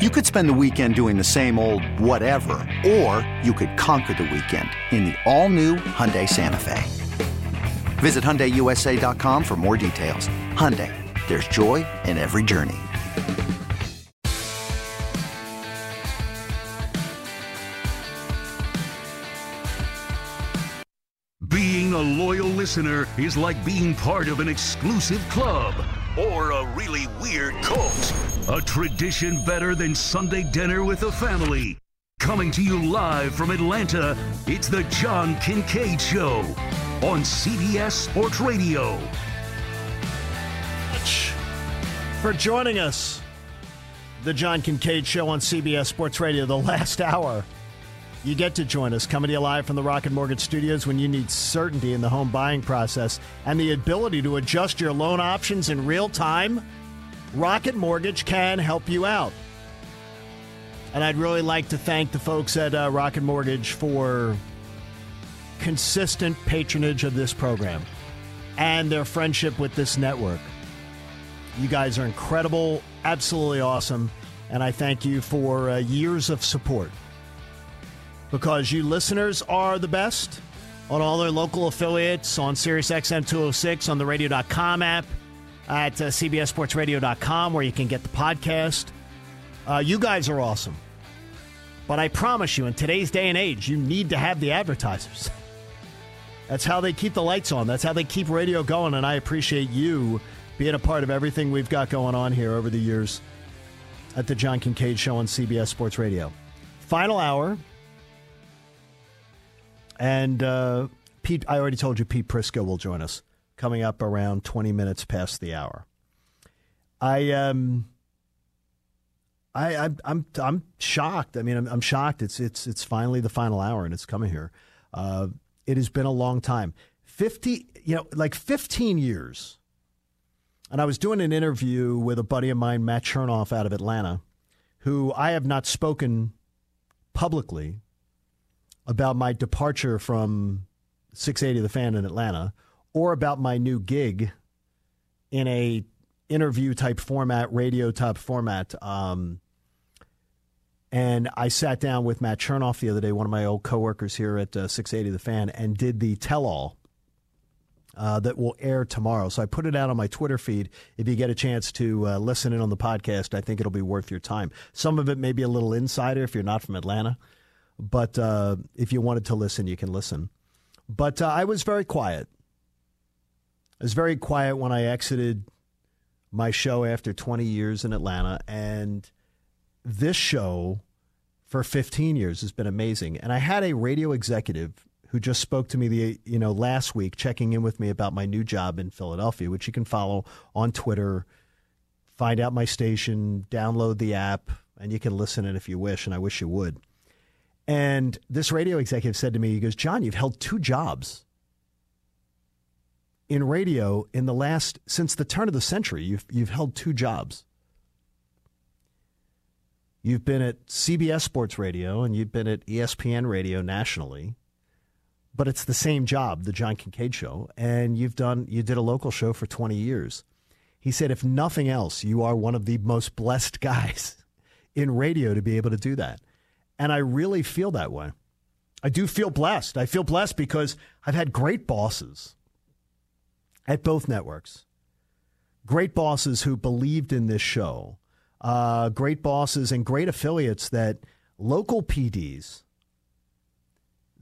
You could spend the weekend doing the same old whatever, or you could conquer the weekend in the all-new Hyundai Santa Fe. Visit HyundaiUSA.com for more details. Hyundai, there's joy in every journey. Being a loyal listener is like being part of an exclusive club or a really weird cult. A tradition better than Sunday dinner with the family. Coming to you live from Atlanta, it's the John Kincade Show on CBS Sports Radio. much for joining us. The John Kincade Show on CBS Sports Radio, the last hour. You get to join us coming to you live from the Rocket Mortgage Studios when you need certainty in the home buying process and the ability to adjust your loan options in real time. Rocket Mortgage can help you out. And I'd really like to thank the folks at uh, Rocket Mortgage for consistent patronage of this program and their friendship with this network. You guys are incredible, absolutely awesome, and I thank you for uh, years of support. Because you listeners are the best on all their local affiliates, on SiriusXM 206, on the radio.com app, at uh, CBSSportsRadio.com, where you can get the podcast. Uh, you guys are awesome. But I promise you, in today's day and age, you need to have the advertisers. That's how they keep the lights on. That's how they keep radio going. And I appreciate you being a part of everything we've got going on here over the years at the John Kincade Show on CBS Sports Radio. Final hour. And uh, Pete, I already told you Pete Prisco will join us coming up around 20 minutes past the hour. I um I, I I'm I'm shocked. I mean, I'm, I'm shocked. It's it's it's finally the final hour and it's coming here. Uh, it has been a long time. Fifty, you know, like 15 years. And I was doing an interview with a buddy of mine, Matt Chernoff, out of Atlanta, who I have not spoken publicly about my departure from 680 The Fan in Atlanta or about my new gig in a interview type format, radio type format. Um, and I sat down with Matt Chernoff the other day, one of my old coworkers here at uh, 680 The Fan, and did the tell all uh, that will air tomorrow. So I put it out on my Twitter feed. If you get a chance to uh, listen in on the podcast, I think it'll be worth your time. Some of it may be a little insider if you're not from Atlanta, but uh, if you wanted to listen, you can listen. But uh, I was very quiet. I was very quiet when I exited my show after 20 years in Atlanta. And this show for 15 years has been amazing. And I had a radio executive who just spoke to me the you know last week checking in with me about my new job in Philadelphia, which you can follow on Twitter, find out my station, download the app, and you can listen in if you wish, and I wish you would. And this radio executive said to me, he goes, John, you've held two jobs in radio in the last since the turn of the century. You've you've held two jobs. You've been at CBS Sports Radio and you've been at ESPN Radio nationally, but it's the same job, the John Kincade Show, and you've done you did a local show for 20 years. He said, if nothing else, you are one of the most blessed guys in radio to be able to do that. And I really feel that way. I do feel blessed. I feel blessed because I've had great bosses at both networks. Great bosses who believed in this show. Uh, great bosses and great affiliates that local PDs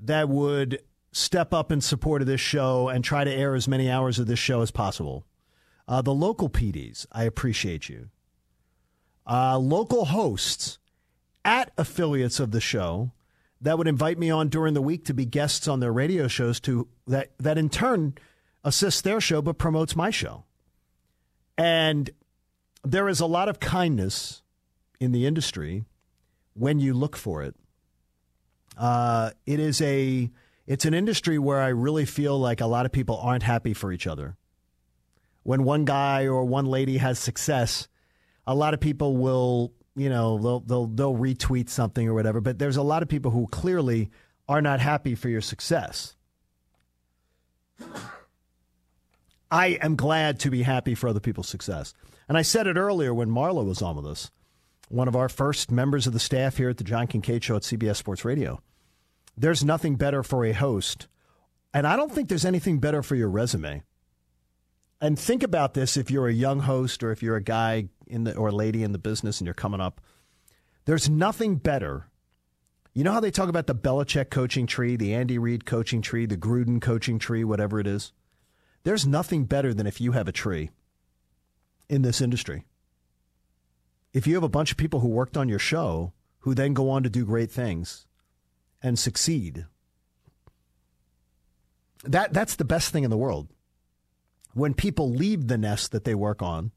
that would step up in support of this show and try to air as many hours of this show as possible. Uh, the local PDs, I appreciate you. Uh, local hosts at affiliates of the show that would invite me on during the week to be guests on their radio shows to that that in turn assists their show but promotes my show. And there is a lot of kindness in the industry when you look for it. Uh, it is a it's an industry where I really feel like a lot of people aren't happy for each other. When one guy or one lady has success, a lot of people will, you know, they'll they'll they'll retweet something or whatever, but there's a lot of people who clearly are not happy for your success. I am glad to be happy for other people's success. And I said it earlier when Marla was on with us, one of our first members of the staff here at the John Kincade Show at CBS Sports Radio. There's nothing better for a host, and I don't think there's anything better for your resume. And think about this if you're a young host or if you're a guy in the or lady in the business and you're coming up. There's nothing better. You know how they talk about the Belichick coaching tree, the Andy Reid coaching tree, the Gruden coaching tree, whatever it is? There's nothing better than if you have a tree in this industry. If you have a bunch of people who worked on your show who then go on to do great things and succeed, that, that's the best thing in the world. When people leave the nest that they work on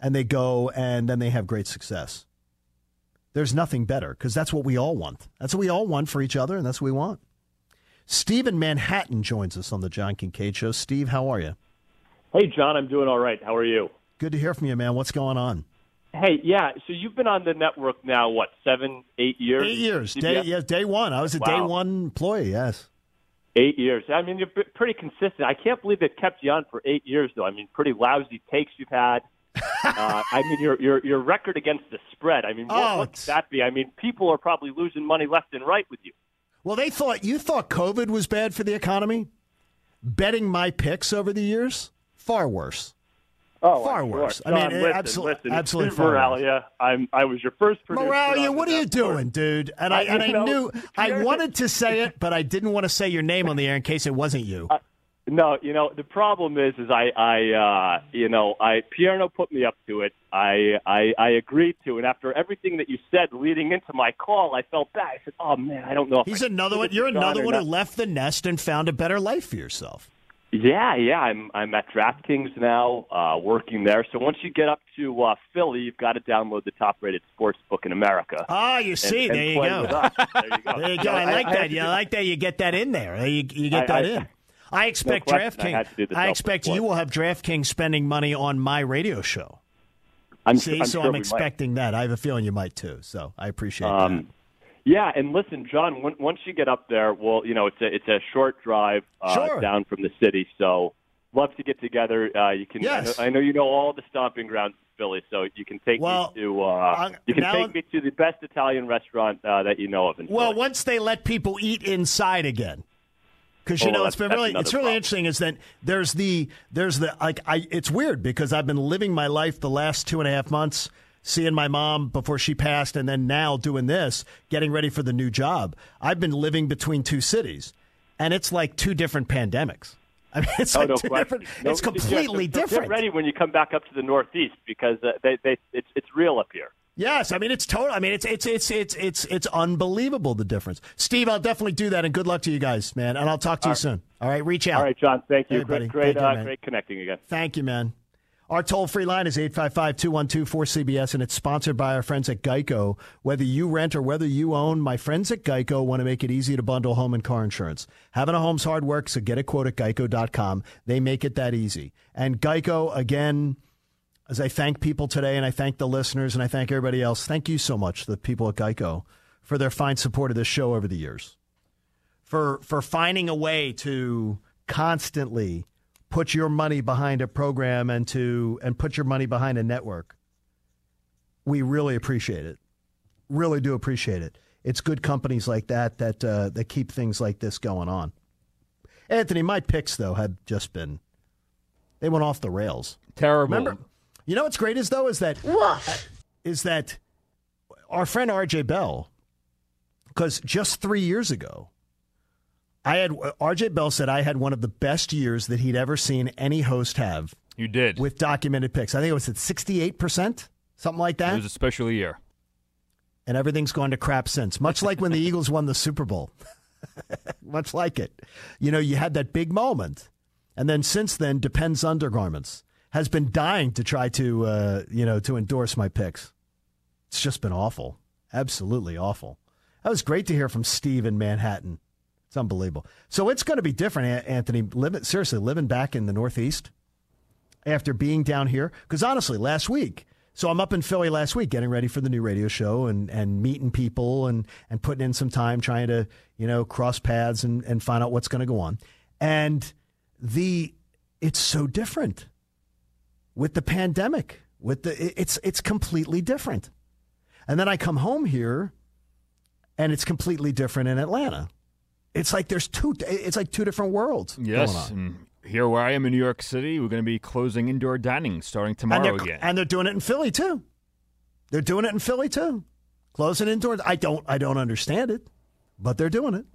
and they go and then they have great success. There's nothing better because that's what we all want. That's what we all want for each other, and that's what we want. Steve in Manhattan joins us on the John Kincade Show. Steve, how are you? Hey, John, I'm doing all right. How are you? Good to hear from you, man. What's going on? Hey, yeah. So you've been on the network now, what, seven, eight years? Eight years. Day, yeah, day one. I was a wow. day one employee, yes. Eight years. I mean, you're pretty consistent. I can't believe it kept you on for eight years, though. I mean, pretty lousy takes you've had. uh, I mean, your your your record against the spread. I mean, what, oh, what could that be? I mean, people are probably losing money left and right with you. Well, they thought you thought COVID was bad for the economy. Betting my picks over the years, far worse. Oh, far I'm worse. Sure. I mean, listen, absolutely, listen, absolutely. Moralia, I'm. I was your first producer. Moralia, what are you doing, dude? And I, I and I know, knew I wanted to say it, but I didn't want to say your name on the air in case it wasn't you. No, you know the problem is, is I, I, uh, you know, I Pierno put me up to it. I, I, I agreed to, and after everything that you said leading into my call, I felt bad. I said, "Oh man, I don't know." He's I another one. You're another one who left the nest and found a better life for yourself. Yeah, yeah. I'm I'm at DraftKings now, uh, working there. So once you get up to uh, Philly, you've got to download the top-rated sports book in America. Ah, you see, and, there, and you there, you go. there you go. I like I, that. I you like that. You get that in there. You, you get that in. I expect no DraftKings. I, I expect you will have DraftKings spending money on my radio show. I'm, See, I'm so sure I'm expecting might. that. I have a feeling you might too. So I appreciate um, that. Yeah, and listen, John. When, once you get up there, well, you know, it's a it's a short drive uh, sure. down from the city. So love to get together. Uh, you can. Yes. I, know, I know you know all the stomping grounds in Philly, so you can take well, me to. Uh, you can take me to the best Italian restaurant uh, that you know of. In well, Philly. once they let people eat inside again. Because you Oh, know well, it's been really it's really another interesting is that there's the there's the like I it's weird because I've been living my life the last two and a half months seeing my mom before she passed and then now doing this getting ready for the new job I've been living between two cities and it's like two different pandemics I mean it's Oh, like no two question. different No, it's completely yeah, so- so different Get ready when you come back up to the Northeast because uh, they, they, it's, it's real up here. Yes, I mean it's total. I mean it's it's it's it's it's it's unbelievable the difference. Steve, I'll definitely do that, and good luck to you guys, man. And I'll talk to you soon. All right, reach out. All right, John. Thank you. Hey, great, great, you, uh, man. great connecting again. Thank you, man. Our toll free line is 855 212 4CBS, and it's sponsored by our friends at Geico. Whether you rent or whether you own, my friends at Geico want to make it easy to bundle home and car insurance. Having a home's hard work, so get a quote at geico.com. They make it that easy. And Geico, again, as I thank people today, and I thank the listeners, and I thank everybody else, thank you so much, the people at Geico, for their fine support of this show over the years. For, for finding a way to constantly put your money behind a program and to and put your money behind a network. We really appreciate it. Really do appreciate it. It's good companies like that that uh, that keep things like this going on. Anthony, my picks though have just been they went off the rails. Terrible. Remember, you know what's great is though is that that is that our friend RJ Bell, because just three years ago, I had uh, RJ Bell said I had one of the best years that he'd ever seen any host have You did. with documented picks. I think it was at sixty eight percent, something like that. it was a special year. and everything's gone to crap since. Much like when the Eagles won the Super Bowl. Much like it. You know, you had that big moment. And then since then, Depends Undergarments has been dying to try to, uh, you know, to endorse my picks. It's just been awful. Absolutely awful. That was great to hear from Steve in Manhattan. It's unbelievable. So it's going to be different, Anthony. Living, seriously, living back in the Northeast after being down here. Because honestly, last week, so I'm up in Philly last week getting ready for the new radio show and, and meeting people and, and putting in some time trying to, you know, cross paths and, and find out what's going to go on. And the it's so different with the pandemic. With the it's it's completely different. And then I come home here and it's completely different in Atlanta. It's like there's two. It's like two different worlds. Yes, and here where I am in New York City, we're going to be closing indoor dining starting tomorrow and again. And they're doing it in Philly too. They're doing it in Philly too. Closing indoors. I don't. I don't understand it, but they're doing it.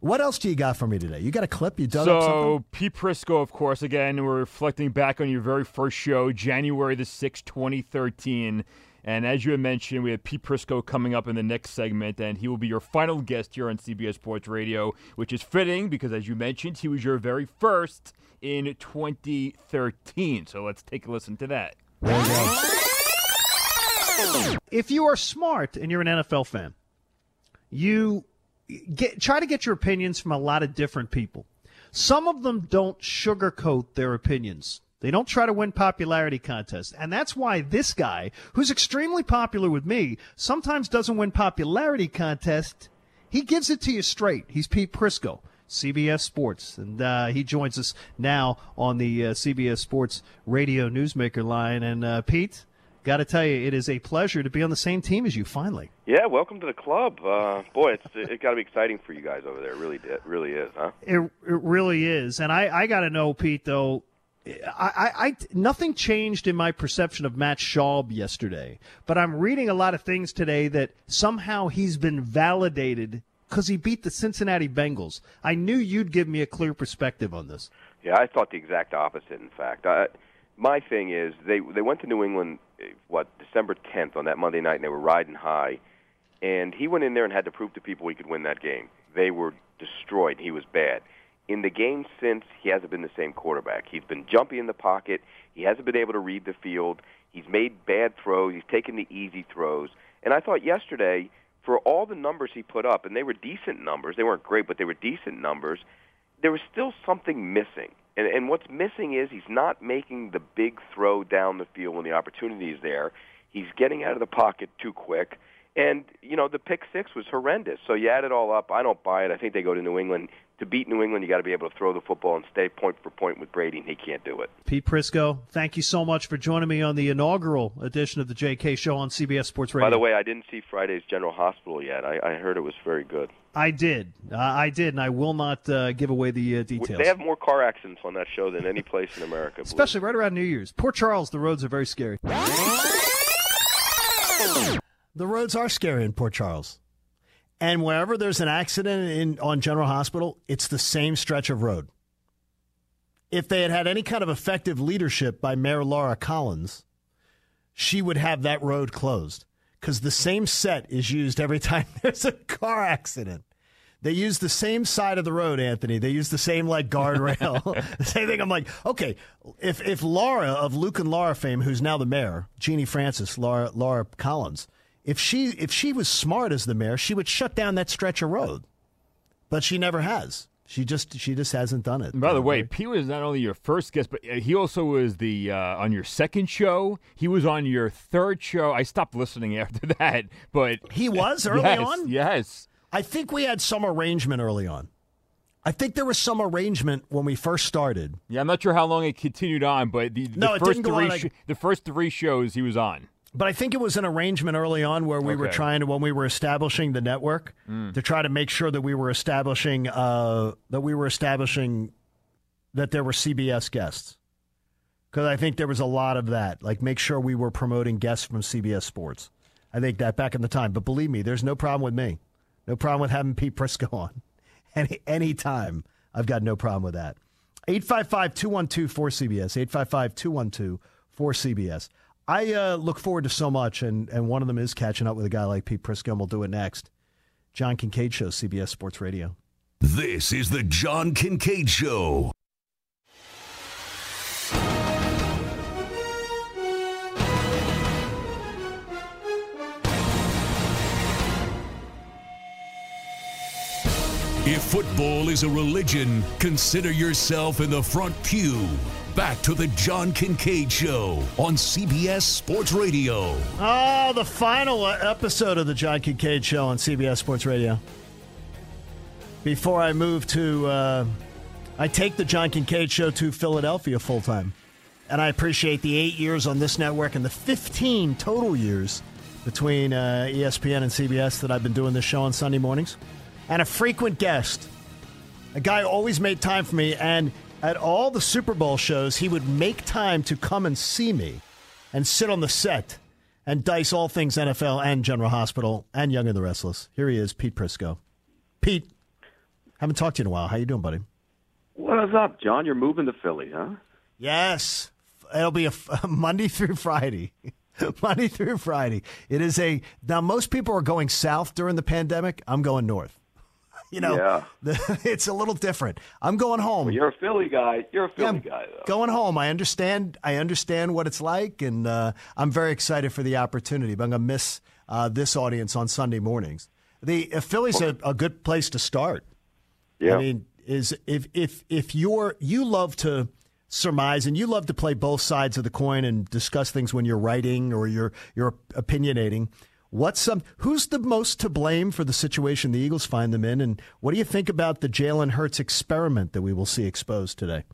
What else do you got for me today? You got a clip? You done so, up something? So, Pete Prisco, of course. Again, we're reflecting back on your very first show, January the sixth, twenty thirteen. And as you had mentioned, we have Pete Prisco coming up in the next segment, and he will be your final guest here on CBS Sports Radio, which is fitting because, as you mentioned, he was your very first in 2013. So let's take a listen to that. If you are smart and you're an NFL fan, you get try to get your opinions from a lot of different people. Some of them don't sugarcoat their opinions. They don't try to win popularity contests. And that's why this guy, who's extremely popular with me, sometimes doesn't win popularity contests. He gives it to you straight. He's Pete Prisco, CBS Sports. And uh, he joins us now on the uh, CBS Sports radio newsmaker line. And uh, Pete, got to tell you, it is a pleasure to be on the same team as you finally. Yeah, welcome to the club. Uh, boy, it's it got to be exciting for you guys over there. It really, it really is, huh? It, it really is. And I, I got to know, Pete, though, I, I, nothing changed in my perception of Matt Schaub yesterday, but I'm reading a lot of things today that somehow he's been validated because he beat the Cincinnati Bengals. I knew you'd give me a clear perspective on this. Yeah, I thought the exact opposite. In fact, I, my thing is they they went to New England what December 10th on that Monday night, and they were riding high, and he went in there and had to prove to people he could win that game. They were destroyed. He was bad in the game since, he hasn't been the same quarterback. He's been jumpy in the pocket. He hasn't been able to read the field. He's made bad throws. He's taken the easy throws. And I thought yesterday, for all the numbers he put up, and they were decent numbers, they weren't great, but they were decent numbers, there was still something missing. And, and what's missing is he's not making the big throw down the field when the opportunity is there. He's getting out of the pocket too quick. And, you know, the pick six was horrendous. So you add it all up. I don't buy it. I think they go to New England to beat New England, you got to be able to throw the football and stay point for point with Brady, and he can't do it. Pete Prisco, thank you so much for joining me on the inaugural edition of the JK Show on CBS Sports Radio. By the way, I didn't see Friday's General Hospital yet. I, I heard it was very good. I did. Uh, I did, and I will not uh, give away the uh, details. They have more car accidents on that show than any place in America. Especially right around New Year's. Port Charles, the roads are very scary. The roads are scary in Port Charles. And wherever there's an accident in, on General Hospital, it's the same stretch of road. If they had had any kind of effective leadership by Mayor Laura Collins, she would have that road closed because the same set is used every time there's a car accident. They use the same side of the road, Anthony. They use the same like guardrail. the same thing. I'm like, okay, if if Laura of Luke and Laura fame, who's now the mayor, Genie Francis, Laura Laura Collins, if she if she was smart as the mayor, she would shut down that stretch of road. But she never has. She just she just hasn't done it. And by the way, Pete was not only your first guest, but he also was the uh, on your second show. He was on your third show. I stopped listening after that, but he was early yes, on. Yes, I think we had some arrangement early on. I think there was some arrangement when we first started. Yeah, I'm not sure how long it continued on, but the, the no, first three sh- the first three shows he was on. But I think it was an arrangement early on where we okay. were trying to, when we were establishing the network, mm. to try to make sure that we were establishing uh, that we were establishing that there were CBS guests. Because I think there was a lot of that. Like, make sure we were promoting guests from CBS Sports. I think that back in the time. But believe me, there's no problem with me. No problem with having Pete Prisco on. Any any time, I've got no problem with that. 855 212 4CBS. 855 212 4CBS. I uh, look forward to so much, and, and one of them is catching up with a guy like Pete Prisco, and we'll do it next. John Kincade Show, CBS Sports Radio. This is the John Kincade Show. If football is a religion, consider yourself in the front pew Back to the John Kincade Show on CBS Sports Radio. Oh, the final episode of the John Kincade Show on CBS Sports Radio. Before I move to, uh, I take the John Kincade Show to Philadelphia full time. And I appreciate the eight years on this network and the 15 total years between uh, ESPN and CBS that I've been doing this show on Sunday mornings and a frequent guest. A guy always made time for me, and at all the Super Bowl shows, he would make time to come and see me and sit on the set and dice all things NFL and General Hospital and Young and the Restless. Here he is, Pete Prisco. Pete, haven't talked to you in a while. How you doing, buddy? What's up, John? You're moving to Philly, huh? Yes. It'll be a, a Monday through Friday. Monday through Friday. It is a now. Most people are going south during the pandemic. I'm going north. You know, yeah. the, it's a little different. I'm going home. Well, you're a Philly guy. You're a Philly yeah, guy, though. Going home. I understand. I understand what it's like, and uh, I'm very excited for the opportunity. But I'm going to miss uh, this audience on Sunday mornings. The uh, Philly's a, a, good place to start. Yeah. I mean, is if if if you're you love to surmise and you love to play both sides of the coin and discuss things when you're writing or you're you're opinionating. What's some? Who's the most to blame for the situation the Eagles find them in, and what do you think about the Jalen Hurts experiment that we will see exposed today?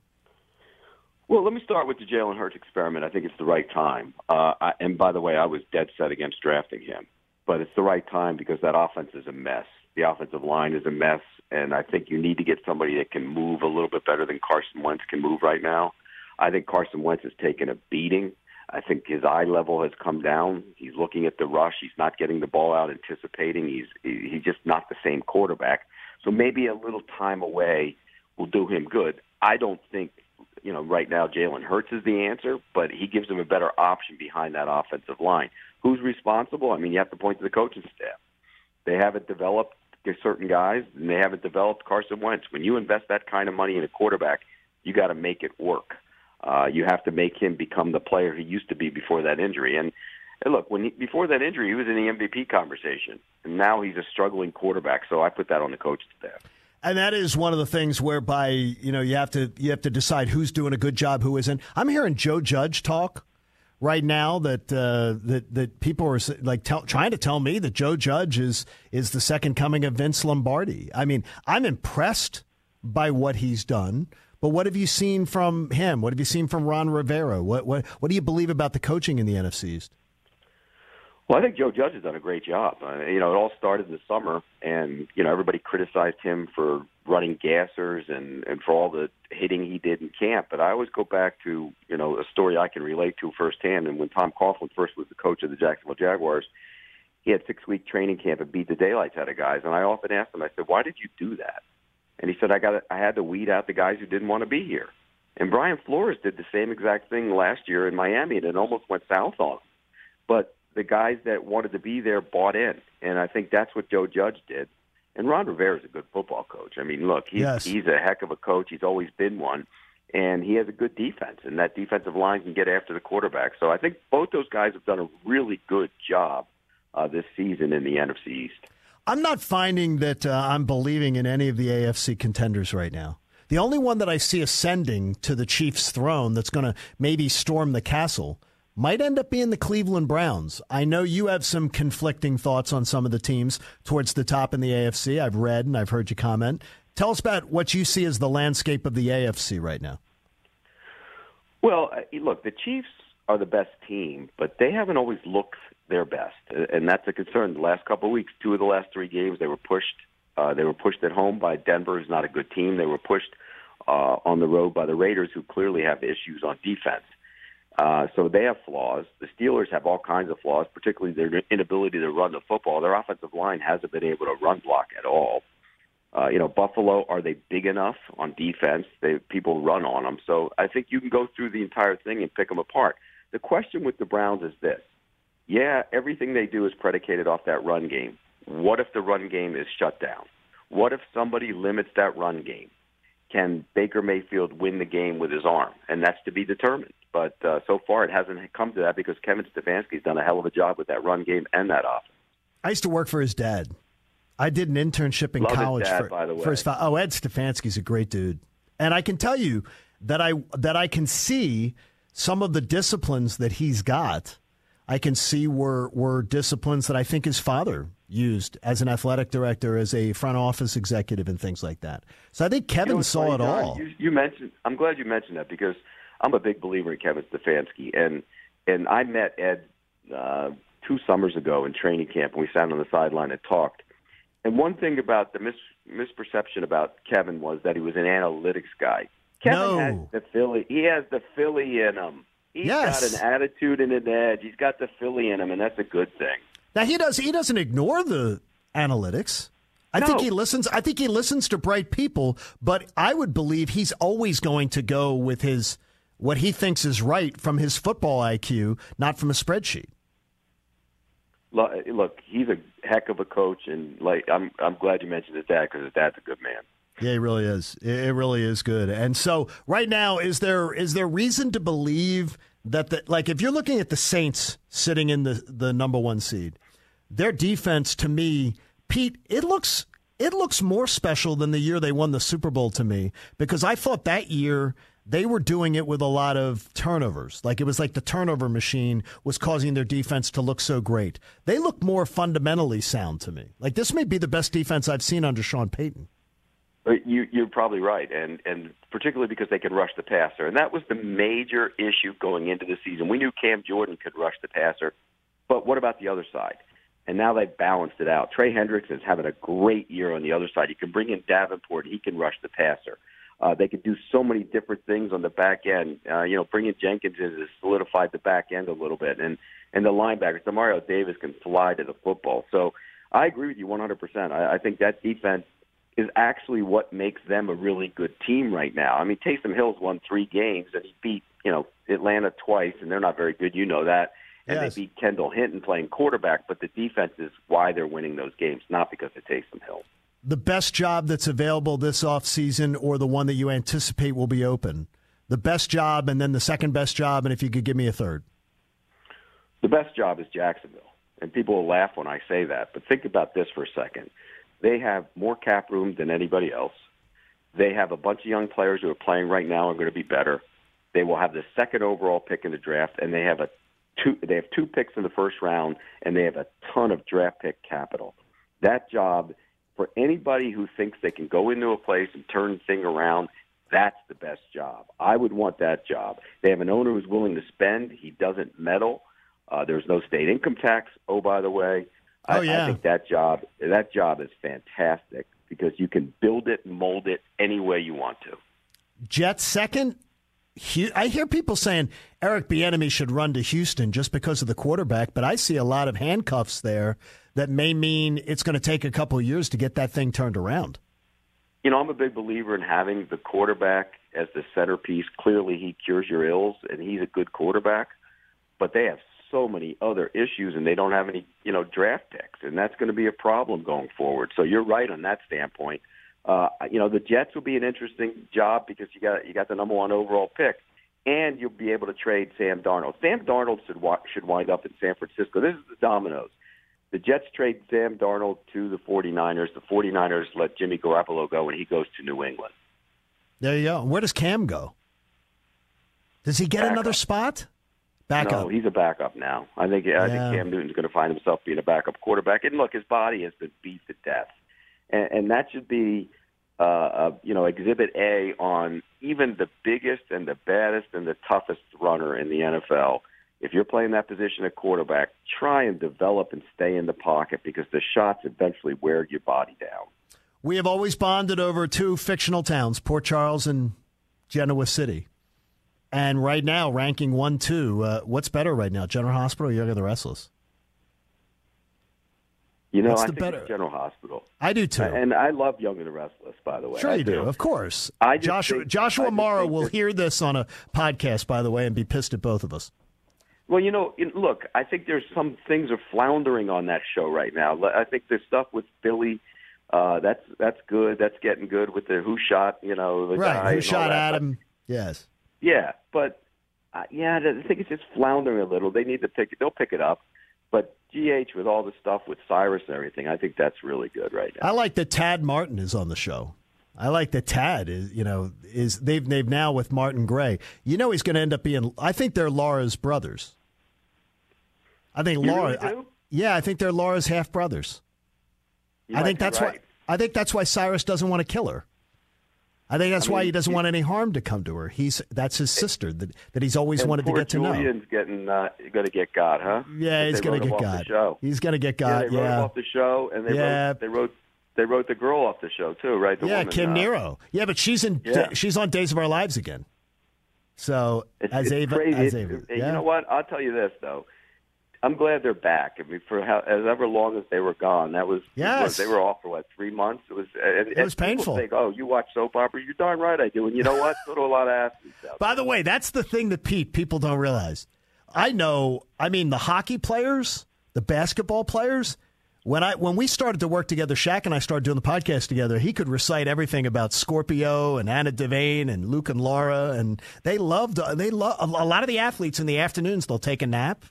Well, let me start with the Jalen Hurts experiment. I think it's the right time. Uh, I, and by the way, I was dead set against drafting him, but it's the right time because that offense is a mess. The offensive line is a mess, and I think you need to get somebody that can move a little bit better than Carson Wentz can move right now. I think Carson Wentz has taken a beating. I think his eye level has come down. He's looking at the rush. He's not getting the ball out, anticipating. He's he's just not the same quarterback. So maybe a little time away will do him good. I don't think you know right now Jalen Hurts is the answer, but he gives him a better option behind that offensive line. Who's responsible? I mean, you have to point to the coaching staff. They haven't developed certain guys, and they haven't developed Carson Wentz. When you invest that kind of money in a quarterback, you got to make it work. Uh, you have to make him become the player he used to be before that injury. And, and look, when he, before that injury, he was in the MVP conversation, and now he's a struggling quarterback. So I put that on the coaching staff. And that is one of the things whereby you know you have to you have to decide who's doing a good job, who isn't. I'm hearing Joe Judge talk right now that uh, that that people are like tell, trying to tell me that Joe Judge is is the second coming of Vince Lombardi. I mean, I'm impressed by what he's done. But what have you seen from him? What have you seen from Ron Rivera? What what what do you believe about the coaching in the NFC East? Well, I think Joe Judge has done a great job. Uh, you know, it all started in the summer, and you know everybody criticized him for running gassers and and for all the hitting he did in camp. But I always go back to you know a story I can relate to firsthand. And when Tom Coughlin first was the coach of the Jacksonville Jaguars, he had six week training camp and beat the daylights out of guys. And I often asked him, I said, "Why did you do that?" And he said, I got I had to weed out the guys who didn't want to be here. And Brian Flores did the same exact thing last year in Miami, and it almost went south on him. But the guys that wanted to be there bought in, and I think that's what Joe Judge did. And Ron Rivera is a good football coach. I mean, look, he's yes. he's a heck of a coach. He's always been one, and he has a good defense, and that defensive line can get after the quarterback. So I think both those guys have done a really good job uh, this season in the NFC East. I'm not finding that uh, I'm believing in any of the AFC contenders right now. The only one that I see ascending to the Chiefs' throne that's going to maybe storm the castle might end up being the Cleveland Browns. I know you have some conflicting thoughts on some of the teams towards the top in the AFC. I've read and I've heard you comment. Tell us about what you see as the landscape of the AFC right now. Well, look, the Chiefs are the best team, but they haven't always looked their best, and that's a concern. The last couple of weeks, two of the last three games, they were pushed. Uh, they were pushed at home by Denver, who's not a good team. They were pushed uh, on the road by the Raiders, who clearly have issues on defense. Uh, so they have flaws. The Steelers have all kinds of flaws, particularly their inability to run the football. Their offensive line hasn't been able to run block at all. Uh, you know, Buffalo, are they big enough on defense? They people run on them. So I think you can go through the entire thing and pick them apart. The question with the Browns is this: yeah, everything they do is predicated off that run game. What if the run game is shut down? What if somebody limits that run game? Can Baker Mayfield win the game with his arm? And that's to be determined. But uh, so far, it hasn't come to that because Kevin Stefanski's done a hell of a job with that run game and that offense. I used to work for his dad. I did an internship in Love college dad, for, by the way. fa- oh Ed Stefanski's a great dude, and I can tell you that I that I can see some of the disciplines that he's got. I can see were were disciplines that I think his father used as an athletic director, as a front office executive, and things like that. So I think Kevin You know, saw it John, all. You, you mentioned. I'm glad you mentioned that because I'm a big believer in Kevin Stefanski, and and I met Ed uh, two summers ago in training camp, and we sat on the sideline and talked. And one thing about the mis- misperception about Kevin was that he was an analytics guy. Kevin No. has the Philly. He has the Philly in him. He's Yes. got an attitude and an edge. He's got the Philly in him, and that's a good thing. Now he does. He doesn't ignore the analytics. I think he listens. I think he listens to bright people, but I would believe he's always going to go with his what he thinks is right from his football IQ, not from a spreadsheet. Look, look, he's a heck of a coach, and like I'm, I'm glad you mentioned his dad because his dad's a good man. Yeah, he really is. It it really is good. And so, right now, is there is there reason to believe that the like if you're looking at the Saints sitting in the the number one seed, their defense to me, Pete, it looks it looks more special than the year they won the Super Bowl to me because I thought that year they were doing it with a lot of turnovers. Like it was like the turnover machine was causing their defense to look so great. They look more fundamentally sound to me. Like this may be the best defense I've seen under Sean Payton. You, you're probably right, and and particularly because they can rush the passer, and that was the major issue going into the season. We knew Cam Jordan could rush the passer, but what about the other side? And now they've balanced it out. Trey Hendricks is having a great year on the other side. You can bring in Davenport; he can rush the passer. Uh, they can do so many different things on the back end. Uh, you know, bringing Jenkins in has solidified the back end a little bit, and and the linebackers, Demario Davis can fly to the football. So I agree with you 100%. I, I think that defense is actually what makes them a really good team right now. I mean, Taysom Hill's won three games, and he beat you know Atlanta twice, and they're not very good. You know that. And Yes. they beat Kendall Hinton playing quarterback, but the defense is why they're winning those games, not because of Taysom Hill. the best job that's available this offseason or the one that you anticipate will be open? The best job and then the second best job, and if you could give me a third. The best job is Jacksonville. And people will laugh when I say that, but think about this for a second. They have more cap room than anybody else. They have a bunch of young players who are playing right now are going to be better. They will have the second overall pick in the draft, and they have a two. They have two picks in the first round, and they have a ton of draft pick capital. That job for anybody who thinks they can go into a place and turn thing around, that's the best job. I would want that job. They have an owner who's willing to spend. He doesn't meddle. Uh, there's no state income tax. Oh, by the way, Oh, I, Oh, yeah. I think that job that job is fantastic because you can build it, mold it any way you want to. Jets second. I hear people saying Eric Bieniemy should run to Houston just because of the quarterback, but I see a lot of handcuffs there that may mean it's going to take a couple of years to get that thing turned around. You know, I'm a big believer in having the quarterback as the centerpiece. Clearly, he cures your ills, and he's a good quarterback. But they have so many other issues, and they don't have any, you know, draft picks, and that's going to be a problem going forward. So you're right on that standpoint. Uh, you know, the Jets will be an interesting job because you got you got the number one overall pick, and you'll be able to trade Sam Darnold. Sam Darnold should wa- should wind up in San Francisco. This is the dominoes. The Jets trade Sam Darnold to the 49ers. The 49ers let Jimmy Garoppolo go, and he goes to New England. There you go. Where does Cam go? Does he get Backup. another spot? Back no, he's a backup now. I think I Yeah. think Cam Newton's going to find himself being a backup quarterback. And look, his body has been beat to death, and, and that should be, uh, uh, you know, Exhibit A on even the biggest and the baddest and the toughest runner in the NFL. If you're playing that position at quarterback, try and develop and stay in the pocket because the shots eventually wear your body down. We have always bonded over two fictional towns, Port Charles and Genoa City. And right now, ranking one, two, uh, what's better right now, General Hospital or Young and the Restless? You know, What's I think better- General Hospital. I do too. And I love Young and the Restless, by the way. Sure I you do, of course. I Joshua, think- Joshua I Morrow will that- hear this on a podcast, by the way, and be pissed at both of us. Well, you know, look, I think there's some things are floundering on that show right now. I think the stuff with Billy, uh, that's that's good. That's getting good with the who shot, you know, the guy Right. and Who shot. Adam? Yes. Yeah, but uh, yeah, I think it's just floundering a little. They need to pick it. They'll pick it up. But GH with all the stuff with Cyrus and everything, I think that's really good right now. I like that Tad Martin is on the show. I like that Tad is, you know, is they've they've now with Martin Gray. You know, he's going to end up being. I think they're Laura's brothers. I think You Laura. really? I- yeah, I think they're Laura's half brothers. I think that's right. why. I think that's why Cyrus doesn't want to kill her. I think that's I why mean, he doesn't you- want any harm to come to her. He's that's his sister that that he's always wanted to get to know. Julian's getting uh, going to get God, huh? Yeah, he's going to get God. show. He's going to get yeah, got. they wrote him Yeah, off the show, and they Yeah. wrote they wrote they wrote the girl off the show too, right? The yeah, woman, Kim uh, Nero. Yeah, but she's in. Yeah. She's on Days of Our Lives again. So It's, as it's Ava, crazy. as Ava, You yeah. know what? I'll tell you this though. I'm glad they're back. I mean, for how, as ever long as they were gone, that was Yes. They were off for what three months. It was. Uh, and, It was painful. Think, oh, you watch soap opera? You're darn right I do. And you know what? So do a lot of athletes. By the way, that's the thing that Pete people don't realize. I know. I mean, the hockey players, the basketball players. When I when we started to work together, Shaq and I started doing the podcast together. He could recite everything about Scorpio and Anna Devane and Luke and Laura, and they loved. They love a lot of the athletes in the afternoons. They'll take a nap,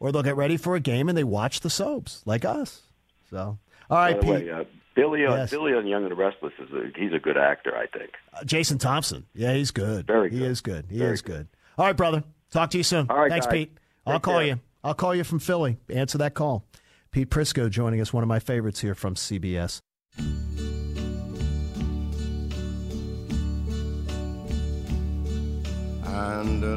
or they'll get ready for a game and they watch the soaps like us. So, all right, By the Pete. way, uh, Billy on Yes. Billy on Young and the Restless is a, he's a good actor, I think. Uh, Jason Thompson. Yeah, he's good. Very He is good. He Very is good. All right, brother. Talk to you soon. All right, Thanks, guys. Pete. I'll Take call care. you. I'll call you from Philly. Answer that call. Pete Prisco joining us, one of my favorites here from CBS. And now the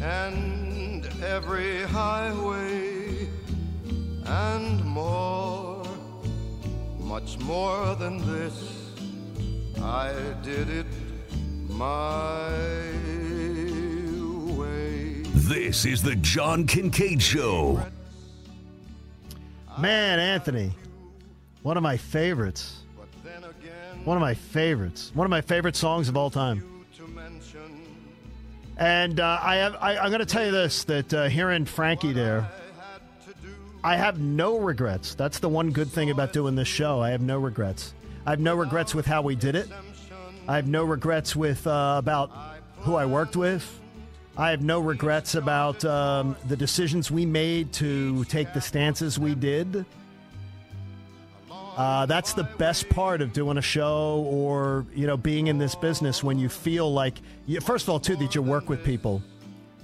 and every highway and more, much more than this. I did it my way. This is the John Kincade Show. Man, Anthony, one of my favorites. One of my favorites. One of my favorite songs of all time. And uh, I have, I, I'm going to tell you this: that uh, hearing Frankie there, I have no regrets. That's the one good thing about doing this show. I have no regrets. I have no regrets with how we did it. I have no regrets with uh, about who I worked with. I have no regrets about um, the decisions we made to take the stances we did. Uh, that's the best part of doing a show or you know being in this business when you feel like you, first of all too that you work with people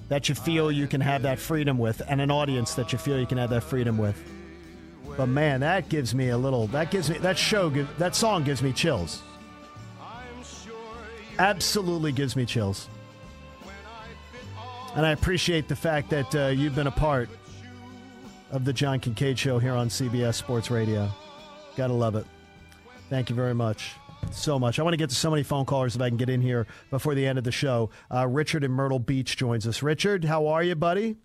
that you feel you can have that freedom with and an audience that you feel you can have that freedom with. But man that gives me a little that gives me that show that song gives me chills. Absolutely gives me chills. And i appreciate the fact that uh, you've been a part of the john kincade show here on cbs sports radio Gotta love it. Thank you very much. So much. I want to get to so many phone callers if I can get in here before the end of the show. Uh, Richard in Myrtle Beach joins us. Richard, how are you, buddy?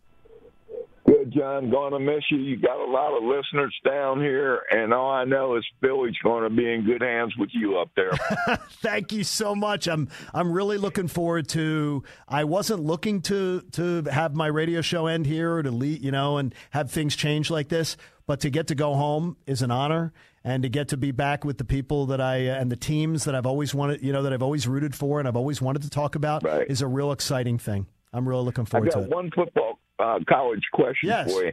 Good, John. Going to miss you. You got a lot of listeners down here, and all I know is Philly's going to be in good hands with you up there. Thank you so much. I'm I'm really looking forward to. I wasn't looking to to have my radio show end here or to leave, you know, and have things change like this. But to get to go home is an honor, and to get to be back with the people that I and the teams that I've always wanted, you know, that I've always rooted for and I've always wanted to talk about is a real exciting thing. I'm really looking forward to it. one football uh, college question Yes. for you.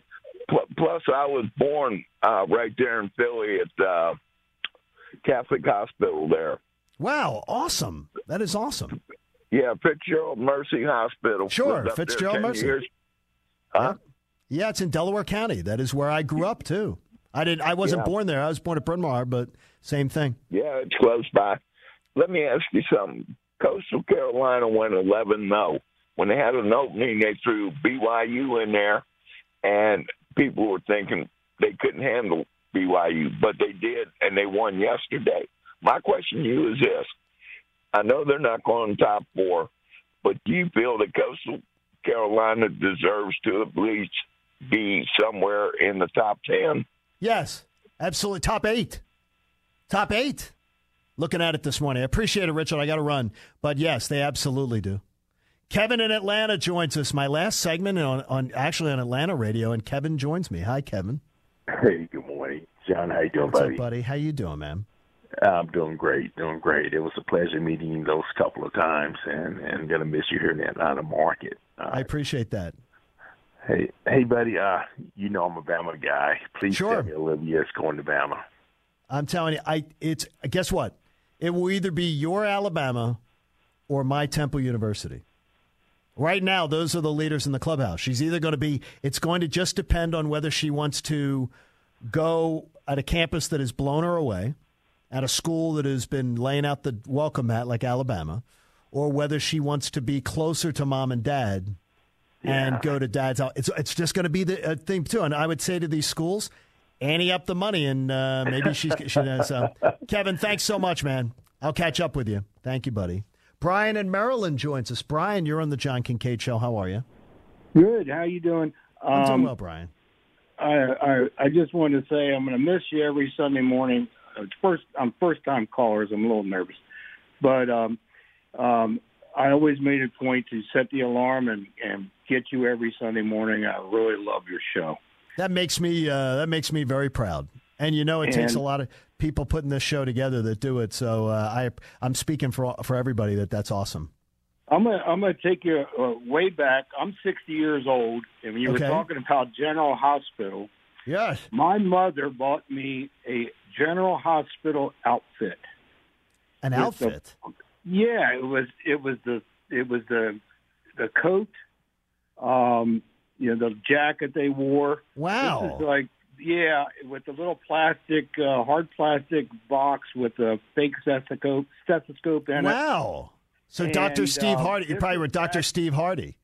Plus, I was born uh, right there in Philly at uh, Catholic Hospital there. Wow, awesome! That is awesome. Yeah, Fitzgerald Mercy Hospital. Sure, Lived up there Fitzgerald Mercy. years. Huh? Yeah, it's in Delaware County. That is where I grew up too. I didn't. I wasn't Yeah. born there. I was born at Bryn Mawr, but same thing. Yeah, it's close by. Let me ask you something. Coastal Carolina went 11 0. When they had an opening, they threw BYU in there, and people were thinking they couldn't handle BYU, but they did, and they won yesterday. My question to you is this I know they're not going top four, but do you feel that Coastal Carolina deserves to at least be somewhere in the top 10. Yes, absolutely. Top eight. Top eight. Looking at it this morning. I appreciate it, Richard. I got to run. But yes, they absolutely do. Kevin in Atlanta joins us. My last segment on, on actually on Atlanta radio, and Kevin joins me. Hi, Kevin. Hey, good morning, John. How you doing, What's buddy? up, buddy? How you doing, man? I'm doing great, doing great. It was a pleasure meeting you those couple of times, and and gonna miss you here in the Atlanta market. I appreciate that. Hey, hey, buddy. Uh, you know I'm a Bama guy. Please Sure. tell me Olivia's going to Bama. I'm telling you, I it's guess what? It will either be your Alabama or my Temple University. Right now, those are the leaders in the clubhouse. She's either going to be. It's going to just depend on whether she wants to go at a campus that has blown her away, at a school that has been laying out the welcome mat like Alabama, or whether she wants to be closer to mom and dad and go to dad's house. It's it's just going to be the uh, thing too. And I would say to these schools, Annie up the money, and uh, maybe she's she knows. Uh, Kevin, thanks so much, man. I'll catch up with you. Thank you, buddy. Brian in Maryland joins us. Brian, you're on the John Kincade Show. How are you? Good. How you doing? I'm doing Um, well, Brian. I, I I just wanted to say I'm going to miss you every Sunday morning. Uh, First, I'm first time callers. I'm a little nervous, but um, um, I always made a point to set the alarm and and get you every Sunday morning. I really love your show. That makes me uh, that makes me very proud. And you know, it takes a lot of people putting this show together that do it. So uh, I I'm speaking for for everybody that that's awesome. I'm gonna I'm gonna take you uh, way back. I'm 60 years old, and when you Okay. were talking about General Hospital, yes, my mother bought me a General Hospital outfit. An outfit. Yeah, it was it was the it was the the coat, um, you know, the jacket they wore. Wow. This is like yeah, with the little plastic, uh, hard plastic box with a fake stethoscope stethoscope in it. Wow. So Dr. Steve uh, Hardy, you probably were Dr. Steve Hardy.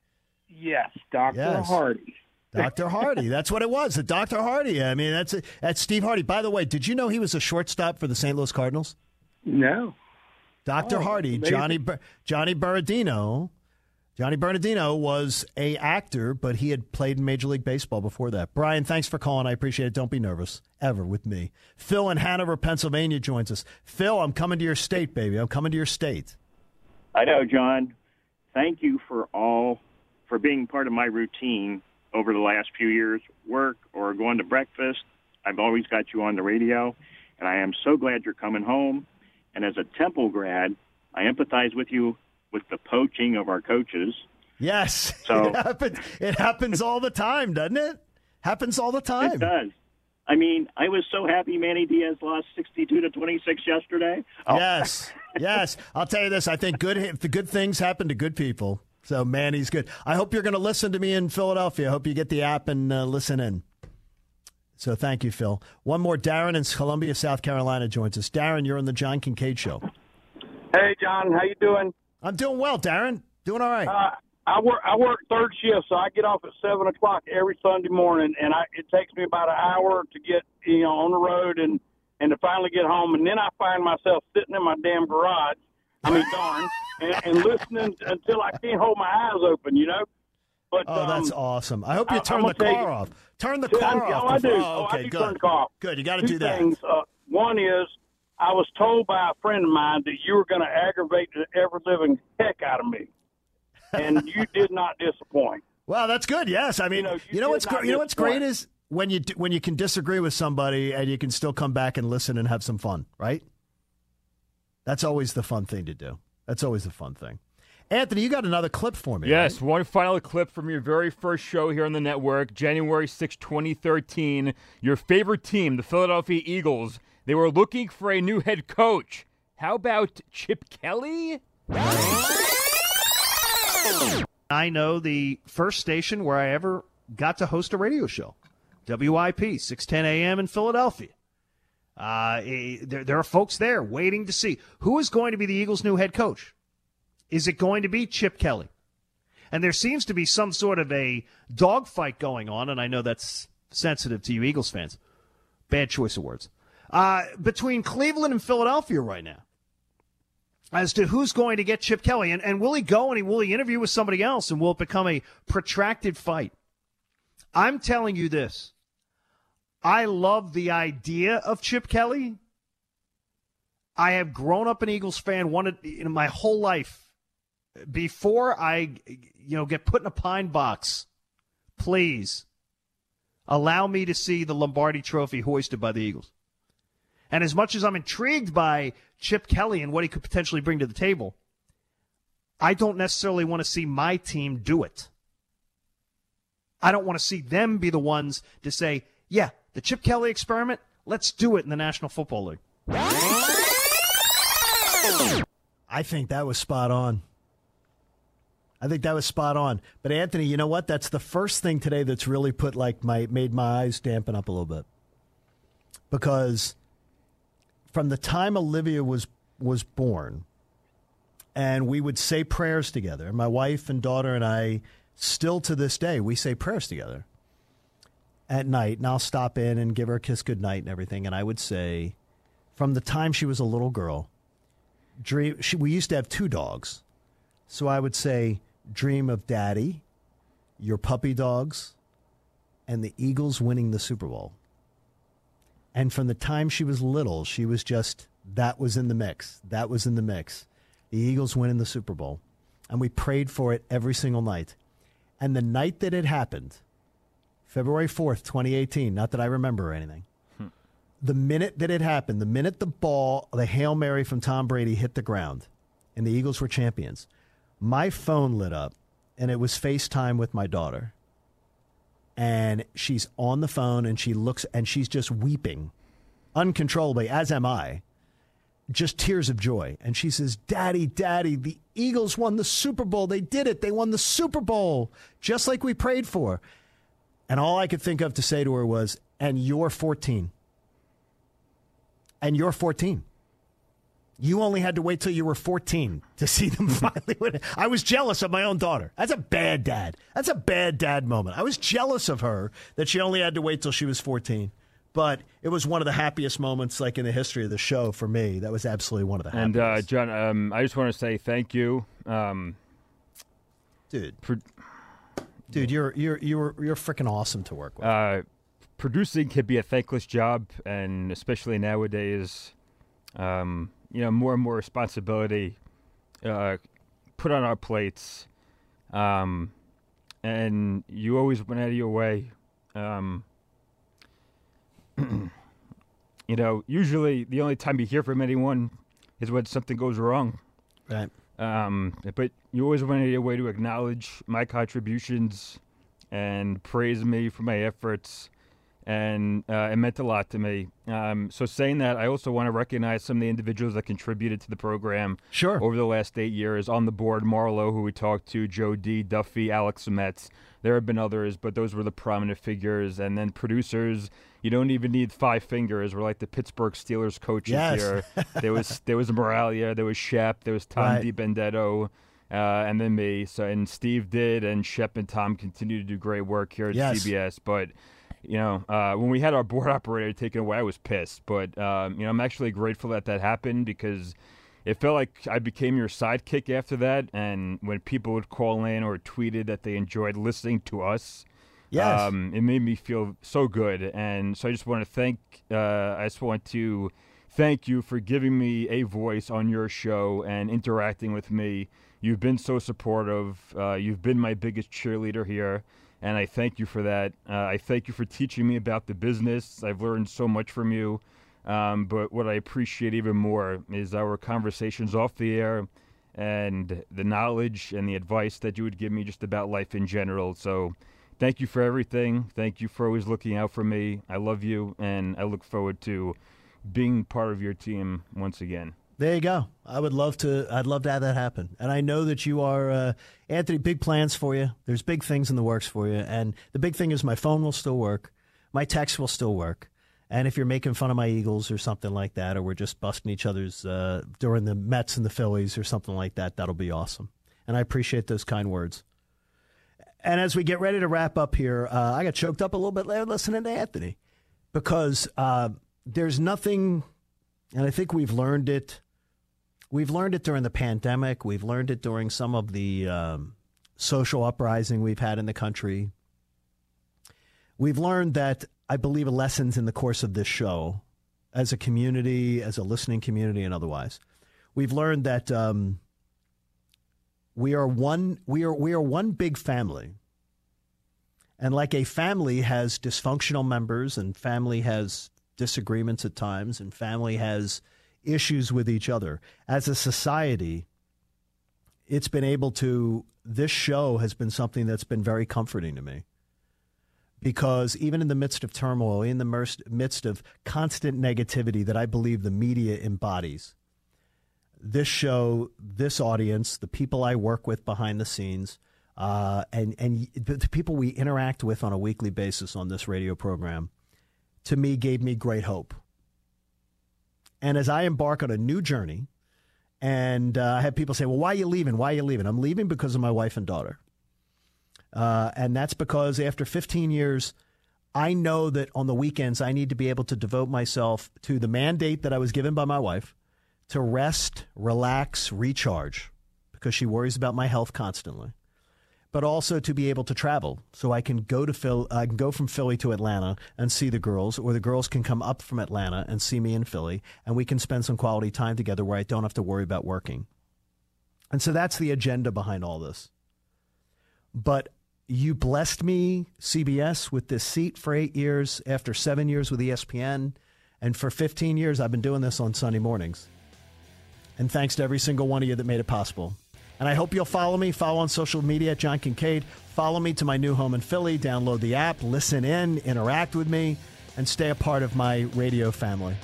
Yes, Doctor Yes. Hardy. Dr. Hardy. That's what it was. The Dr. Hardy. I mean, that's that's Steve Hardy. By the way, did you know he was a shortstop for the St. Louis Cardinals? No. Dr. Oh, Hardy. Johnny Johnny Bernardino. Johnny Bernardino was a actor, but he had played in Major League Baseball before that. Brian, thanks for calling. I appreciate it. Don't be nervous ever with me. Phil in Hanover, Pennsylvania joins us. Phil, I'm coming to your state, baby. I'm coming to your state. I know, John. Thank you for all for being part of my routine over the last few years, work or going to breakfast. I've always got you on the radio, and I am so glad you're coming home. And as a Temple grad, I empathize with you with the poaching of our coaches. Yes, So- it happens. It happens all the time, doesn't it? Happens all the time. It does. I mean, I was so happy Manny Diaz lost 62 to 26 yesterday. Oh, Yes, yes. I'll tell you this. I think good the good things happen to good people. So Manny's good. I hope you're going to listen to me in Philadelphia. I hope you get the app and uh, listen in. So thank you, Phil. One more. Darren in Columbia, South Carolina joins us. Darren, you're on the John Kincade Show. Hey, John, how you doing? I'm doing well, Darren. Doing all right. Uh, I work I work third shift, so I get off at seven o'clock every Sunday morning, and I it takes me about an hour to get you know on the road and and to finally get home, and then I find myself sitting in my damn garage. I mean, darn, and, and listening until I can't hold my eyes open, you know. But Oh, that's um, awesome. I hope you turn I'm the car you- off. Turn the car I- off. oh, I do. Oh, I okay, do good. turn the car off. Good. You got to do that. Things. Uh, one is I was told by a friend of mine that you were going to aggravate the ever living heck out of me, and you did not disappoint. Well, that's good. Yes, I mean, you know, did what's not gr- you know what's great is when you d- when you can disagree with somebody and you can still come back and listen and have some fun, right? That's always the fun thing to do. That's always the fun thing. Anthony, you got another clip for me. Yes, one final clip from your very first show here on the network, January 6, 2013. Your favorite team, the Philadelphia Eagles, they were looking for a new head coach. How about Chip Kelly? I know the first station where I ever got to host a radio show, WIP, 610 a.m. in Philadelphia. Uh, eh, there, there are folks there waiting to see who is going to be the Eagles' new head coach. Is it going to be Chip Kelly? And there seems to be some sort of a dogfight going on, and I know that's sensitive to you Eagles fans. Bad choice of words. Uh, between Cleveland and Philadelphia right now. as to who's going to get Chip Kelly. And, and will he go and he, will he interview with somebody else and will it become a protracted fight? I'm telling you this. I love the idea of Chip Kelly. I have grown up an Eagles fan, wanted in my whole life. Before I, you know, get put in a pine box, please allow me to see the Lombardi Trophy hoisted by the Eagles. And as much as I'm intrigued by Chip Kelly and what he could potentially bring to the table, I don't necessarily want to see my team do it. I don't want to see them be the ones to say, yeah, the Chip Kelly experiment, let's do it in the National Football League. I think that was spot on. I think that was spot on. But Anthony, you know what? That's the first thing today that's really put like my made my eyes dampen up a little bit. Because from the time Olivia was was born, and we would say prayers together. My wife and daughter and I still to this day we say prayers together at night, and I'll stop in and give her a kiss goodnight and everything. And I would say, from the time she was a little girl, dream. She, we used to have two dogs, so I would say, dream of daddy, your puppy dogs, and the Eagles winning the Super Bowl. And from the time she was little, she was just that was in the mix. That was in the mix. The Eagles winning the Super Bowl. And we prayed for it every single night. And the night that it happened, February 4th, 2018, not that I remember or anything, the minute that it happened, the minute the ball, the Hail Mary from Tom Brady hit the ground and the Eagles were champions, my phone lit up and it was FaceTime with my daughter. And she's on the phone and she looks and she's just weeping uncontrollably, as am I. Just tears of joy. And she says, Daddy, Daddy, the Eagles won the Super Bowl. They did it. They won the Super Bowl, just like we prayed for. And all I could think of to say to her was, And you're 14 and you're 14. You only had to wait till you were 14 to see them finally win. I was jealous of my own daughter. That's a bad dad. That's a bad dad moment. I was jealous of her that she only had to wait till she was 14. But it was one of the happiest moments, like in the history of the show for me. That was absolutely one of the happiest. And uh, John, um, I just want to say thank you, um, dude. For, dude, you're you're you're you're freaking awesome to work with. Uh, producing can be a thankless job, and especially nowadays, um, you know, more and more responsibility uh, put on our plates, um, and you always went out of your way. Um, you know, usually the only time you hear from anyone is when something goes wrong. Right. Um, but you always went out of your way to acknowledge my contributions and praise me for my efforts and uh, it meant a lot to me. Um, so, saying that, I also want to recognize some of the individuals that contributed to the program. Sure. Over the last eight years, on the board, Marlowe, who we talked to, Joe D, Duffy, Alex Metz. There have been others, but those were the prominent figures. And then producers, you don't even need five fingers. We're like the Pittsburgh Steelers coaches yes. here. there was there was Moralia, there was Shep, there was Tom right. DiBenedetto. Uh, and then me. So and Steve did, and Shep and Tom continue to do great work here at yes. CBS. But you know, uh, when we had our board operator taken away, I was pissed. But um, you know, I'm actually grateful that that happened because it felt like I became your sidekick after that. And when people would call in or tweeted that they enjoyed listening to us, yes. Um, it made me feel so good. And so I just want to thank. Uh, I just want to thank you for giving me a voice on your show and interacting with me. You've been so supportive. Uh, you've been my biggest cheerleader here and I thank you for that. Uh, I thank you for teaching me about the business. I've learned so much from you. Um, but what I appreciate even more is our conversations off the air and the knowledge and the advice that you would give me just about life in general. So thank you for everything. Thank you for always looking out for me. I love you, and I look forward to being part of your team once again. There you go. I would love to. I'd love to have that happen. And I know that you are, uh, Anthony. Big plans for you. There's big things in the works for you. And the big thing is my phone will still work, my text will still work. And if you're making fun of my Eagles or something like that, or we're just busting each other's uh, during the Mets and the Phillies or something like that, that'll be awesome. And I appreciate those kind words. And as we get ready to wrap up here, uh, I got choked up a little bit listening to Anthony because uh, there's nothing, and I think we've learned it we've learned it during the pandemic. We've learned it during some of the um, social uprising we've had in the country. We've learned that, I believe, lessons in the course of this show, as a community, as a listening community, and otherwise. We've learned that um, we are one. We are we are one big family. And like a family has dysfunctional members, and family has disagreements at times, and family has issues with each other. As a society, it's been able to, this show has been something that's been very comforting to me. Because even in the midst of turmoil, in the midst of constant negativity that I believe the media embodies, this show, this audience, the people I work with behind the scenes, uh, and and the, the people we interact with on a weekly basis on this radio program, to me gave me great hope. And as I embark on a new journey, and uh, I have people say, "Well, why are you leaving? Why are you leaving?" I'm leaving because of my wife and daughter, uh, and that's because after 15 years, I know that on the weekends I need to be able to devote myself to the mandate that I was given by my wife to rest, relax, recharge, because she worries about my health constantly but also to be able to travel. So I can go to Phil, I can go from Philly to Atlanta and see the girls, or the girls can come up from Atlanta and see me in Philly, and we can spend some quality time together where I don't have to worry about working. And so that's the agenda behind all this. But you blessed me, CBS, with this seat for eight years after seven years with ESPN. And for 15 years, I've been doing this on Sunday mornings. And thanks to every single one of you that made it possible. And I hope you'll follow me. Follow on social media at John Kincade. Follow me to my new home in Philly. Download the app, listen in, interact with me, and stay a part of my radio family.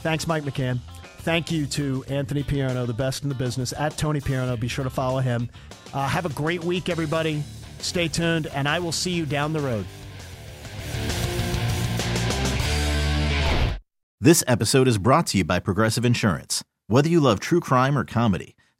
Thanks, Mike McCann. Thank you to Anthony Pierno, the best in the business, at Tony Pierno. Be sure to follow him. Uh, have a great week, everybody. Stay tuned, and I will see you down the road. This episode is brought to you by Progressive Insurance. Whether you love true crime or comedy,